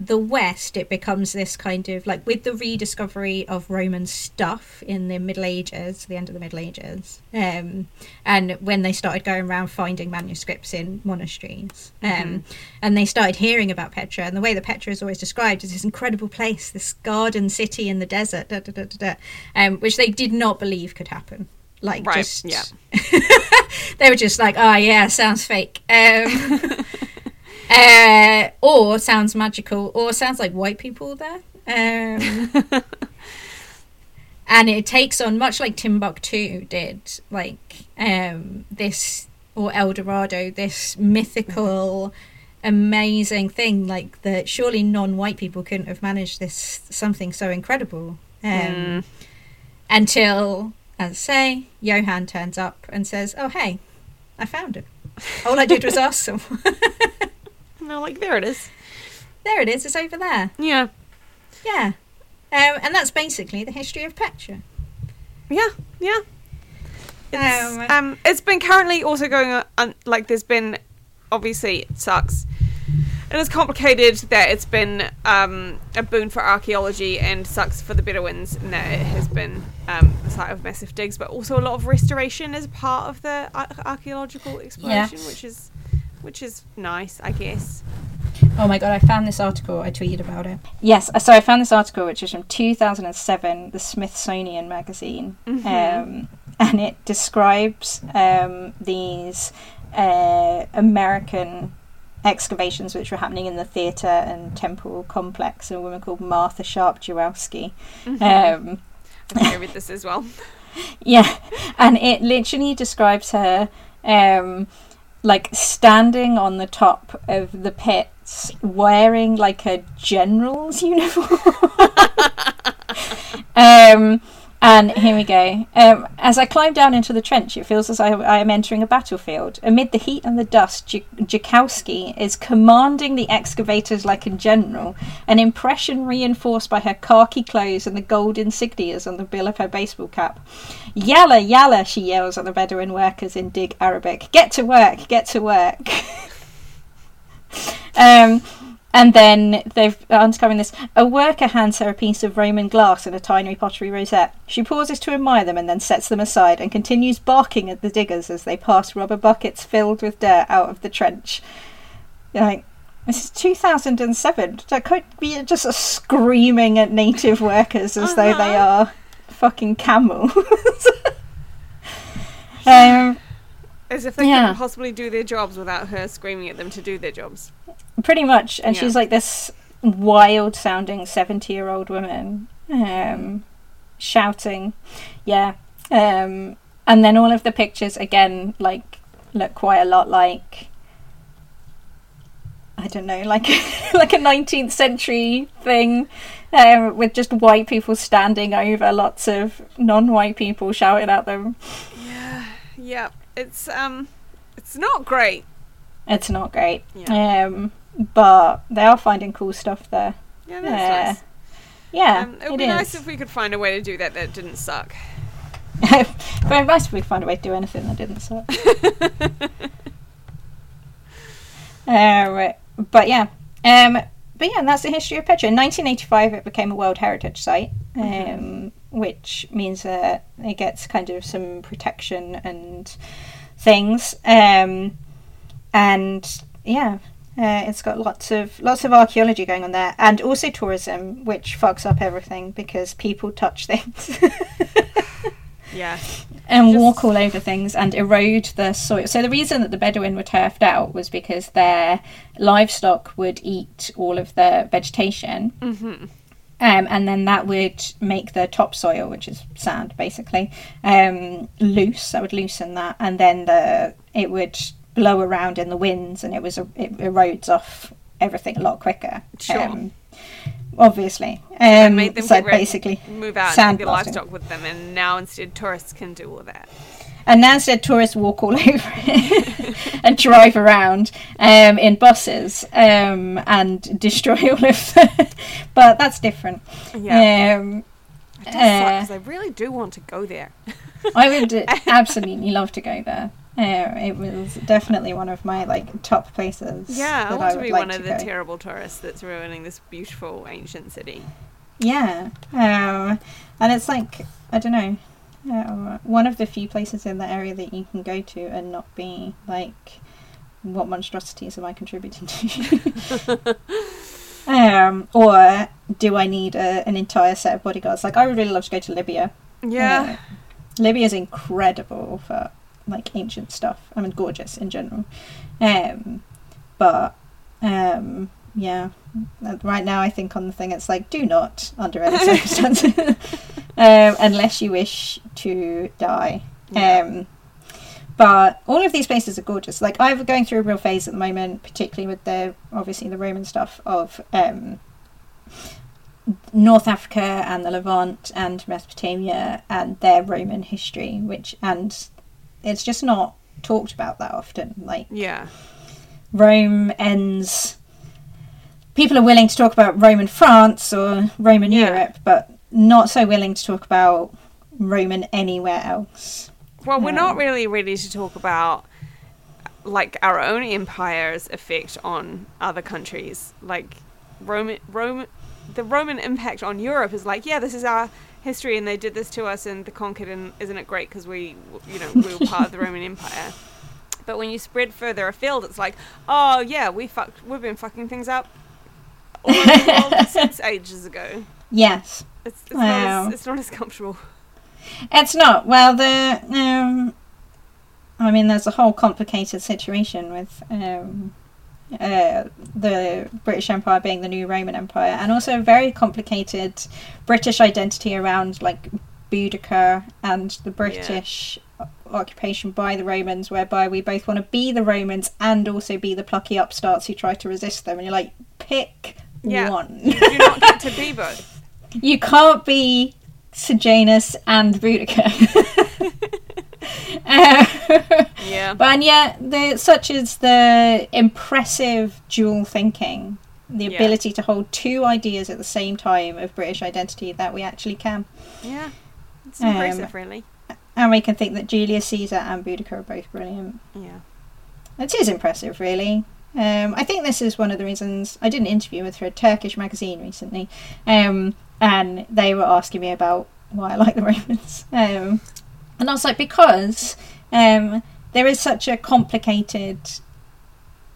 the West, it becomes this kind of like with the rediscovery of Roman stuff in the Middle Ages, the end of the Middle Ages, um, and when they started going around finding manuscripts in monasteries, um, and they started hearing about Petra, and the way that Petra is always described is this incredible place, this garden city in the desert, da, da, da, da, da, um, which they did not believe could happen. Like Right, just yeah. [LAUGHS] they were just like, oh yeah, sounds fake. Um, [LAUGHS] uh, or sounds magical, or sounds like white people there. Um, [LAUGHS] and it takes on much like Timbuktu did, like um, this or El Dorado, this mythical, amazing thing. Like that, surely non-white people couldn't have managed this something so incredible. Um, Mm. Until, as I say, Johan turns up and says, "Oh hey, I found it. All I did was ask someone. [LAUGHS] And they're like, there it is. there it is. It's over there. Yeah. Yeah." Um, and that's basically the history of Petra. Yeah. Yeah. It's, Um, um, it's been currently also going on, like, there's been, obviously, it sucks. And it's complicated that it's been um, a boon for archaeology and sucks for the Bedouins, and that it has been um, the site of massive digs, but also a lot of restoration as part of the ar- archaeological exploration, which is which is nice, I guess. Oh my god, I found this article. I tweeted about it. Yes, so I found this article, which is from 2007, the Smithsonian magazine, um, and it describes um, these uh, American excavations which were happening in the theatre and temple complex. And a woman called Martha Sharp Joukowsky. Um, I read this as well. [LAUGHS] yeah, and it literally describes her um, like standing on the top of the pits wearing like a general's [LAUGHS] uniform. [LAUGHS] um, and here we go. Um, as I climb down into the trench, it feels as I, I am entering a battlefield. Amid the heat and the dust, J- Joukowsky is commanding the excavators like a general, an impression reinforced by her khaki clothes and the gold insignias on the bill of her baseball cap. Yalla, yalla, she yells at the Bedouin workers in Dig Arabic. Get to work, get to work. [LAUGHS] um, and then they've uncovering this. A worker hands her a piece of Roman glass and a tiny pottery rosette. She pauses to admire them and then sets them aside and continues barking at the diggers as they pass rubber buckets filled with dirt out of the trench. You're like, this is 2007. That could be just screaming at native workers as though they Uh-huh. are fucking camels. [LAUGHS] [LAUGHS] um, As if they Yeah. couldn't possibly do their jobs without her screaming at them to do their jobs. pretty much and Yeah. she's like this wild sounding 70 year old woman um shouting yeah um and then all of the pictures again like look quite a lot like i don't know like [LAUGHS] like a 19th century thing um, with just white people standing over lots of non-white people shouting at them Yeah, yeah. It's um, it's not great. it's not great Yeah, um but they are finding cool stuff there yeah, yeah that's nice. yeah Um, it would be nice if we could find a way to do that that didn't suck. [LAUGHS] Very nice if we could find a way to do anything that didn't suck. [LAUGHS] uh, but yeah, um, but yeah, and that's the history of Petra. In 1985, it became a World Heritage Site, um, which means that it gets kind of some protection and things. Um, and yeah, uh, it's got lots of lots of archaeology going on there, and also tourism, which fucks up everything because people touch things. [LAUGHS] Yeah, and Just- walk all over things and erode the soil. So the reason that the Bedouin were turfed out was because their livestock would eat all of the vegetation, hmm um, and then that would make the topsoil, which is sand basically, um, loose. That would loosen that, and then the it would blow around in the winds, and it was it erodes off everything a lot quicker. Sure. Um, obviously, um, and made them so basically move out and sandblasting. livestock with them, and now instead tourists can do all that. And now said tourists walk all [LAUGHS] over it and drive around um, in buses um, and destroy all of the. [LAUGHS] but that's different. Yeah. Um, suck uh, I really do want to go there. [LAUGHS] I would absolutely love to go there. Uh, it was definitely one of my like top places. Yeah, I want to be like one of the go. terrible tourists that's ruining this beautiful ancient city. Yeah, um, and it's like I don't know, uh, one of the few places in the area that you can go to and not be like, what monstrosities am I contributing to? [LAUGHS] um, or do I need a, an entire set of bodyguards? Like I would really love to go to Libya. Yeah. Uh, Libya is incredible for like ancient stuff. I mean, gorgeous in general. Um, but um, yeah, right now I think on the thing it's like do not under any [LAUGHS] circumstances, [LAUGHS] um, unless you wish to die. Yeah. Um, but all of these places are gorgeous. Like I'm going through a real phase at the moment, particularly with the obviously the Roman stuff of um, North Africa and the Levant and Mesopotamia and their Roman history, which and it's just not talked about that often. Like yeah. Rome ends. People are willing to talk about Roman France or Roman Yeah. Europe, but not so willing to talk about Roman anywhere else. Well, we're not Um, really ready to talk about like our own empire's effect on other countries. Like Roman, Roman, the Roman impact on Europe is like, yeah, this is our history, and they did this to us, and the conquered, and isn't it great because we, you know, we were part of the Roman [LAUGHS] Empire. But when you spread further afield, it's like, oh yeah, we fucked, we've been fucking things up all over the world [LAUGHS] since ages ago. Yes, It's, it's, Wow. not as, it's not as comfortable. it's not. Well, the um, I mean, there's a whole complicated situation with um, uh, the British Empire being the new Roman Empire, and also a very complicated British identity around like Boudicca and the British o- occupation by the Romans, whereby we both want to be the Romans and also be the plucky upstarts who try to resist them. And you're like, pick Yeah. one. You do not get to be both. [LAUGHS] you can't be Sejanus and Boudicca. [LAUGHS] Uh, Yeah. but and yet, the, such is the impressive dual thinking, the Yeah. ability to hold two ideas at the same time of British identity that we actually can. Yeah. It's Um, impressive, really. And we can think that Julius Caesar and Boudicca are both brilliant. Yeah. It is impressive, really. Um, I think this is one of the reasons I did an interview with for a Turkish magazine recently, um, and they were asking me about why I like the Romans, um, and I was like because um, there is such a complicated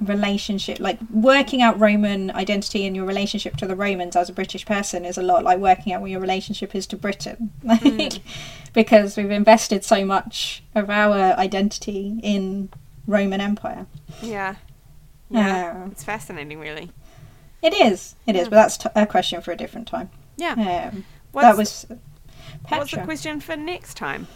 relationship. Like working out Roman identity and your relationship to the Romans as a British person is a lot like working out what your relationship is to Britain, [LAUGHS] like because we've invested so much of our identity in Roman Empire. Yeah. Yeah. Uh, it's fascinating, really. it is. It is, Yeah. but that's t- a question for a different time. Yeah. Um, that was what's the question for next time?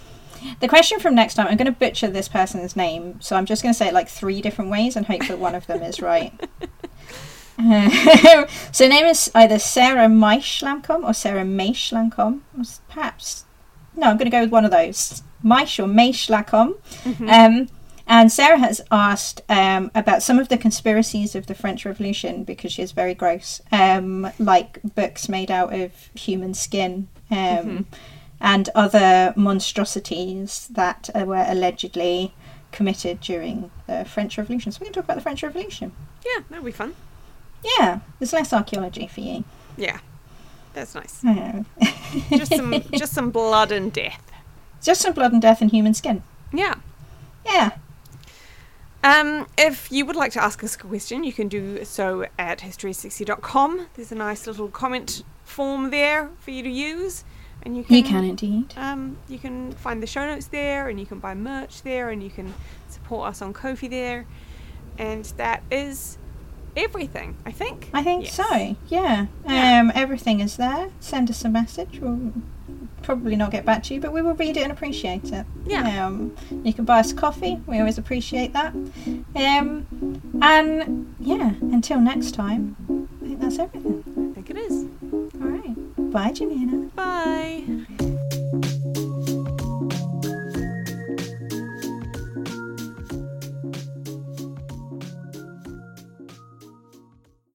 The question from next time, I'm going to butcher this person's name, so I'm just going to say it like three different ways and hope that one of them is right. Uh, [LAUGHS] [LAUGHS] so her name is either Sarah Maish-Lamcom or Sarah Maish-Lamcom. Or Perhaps. No, I'm going to go with one of those. Maish or Maish-Lacom. Um, and Sarah has asked um, about some of the conspiracies of the French Revolution because she is very gross, um, like books made out of human skin um, and other monstrosities that uh, were allegedly committed during the French Revolution. So we can talk about the French Revolution. Yeah, that'll be fun. Yeah, there's less archaeology for you. Yeah. That's nice. Just some [LAUGHS] just some blood and death. just some blood and death and human skin. Yeah. Yeah. Um, if you would like to ask us a question, you can do so at history60.com. There's a nice little comment form there for you to use, and you can You can indeed. um, you can find the show notes there, and you can buy merch there, and you can support us on Ko-fi there, and that is everything. I think. I think Yes. so. Yeah. Yeah. Um, everything is there. Send us a message. We'll probably not get back to you, but we will read it and appreciate it. Yeah. Um, you can buy us coffee. We always appreciate that. Um, and yeah, until next time, I think that's everything. I think it is. All right. Bye, Janina. Bye.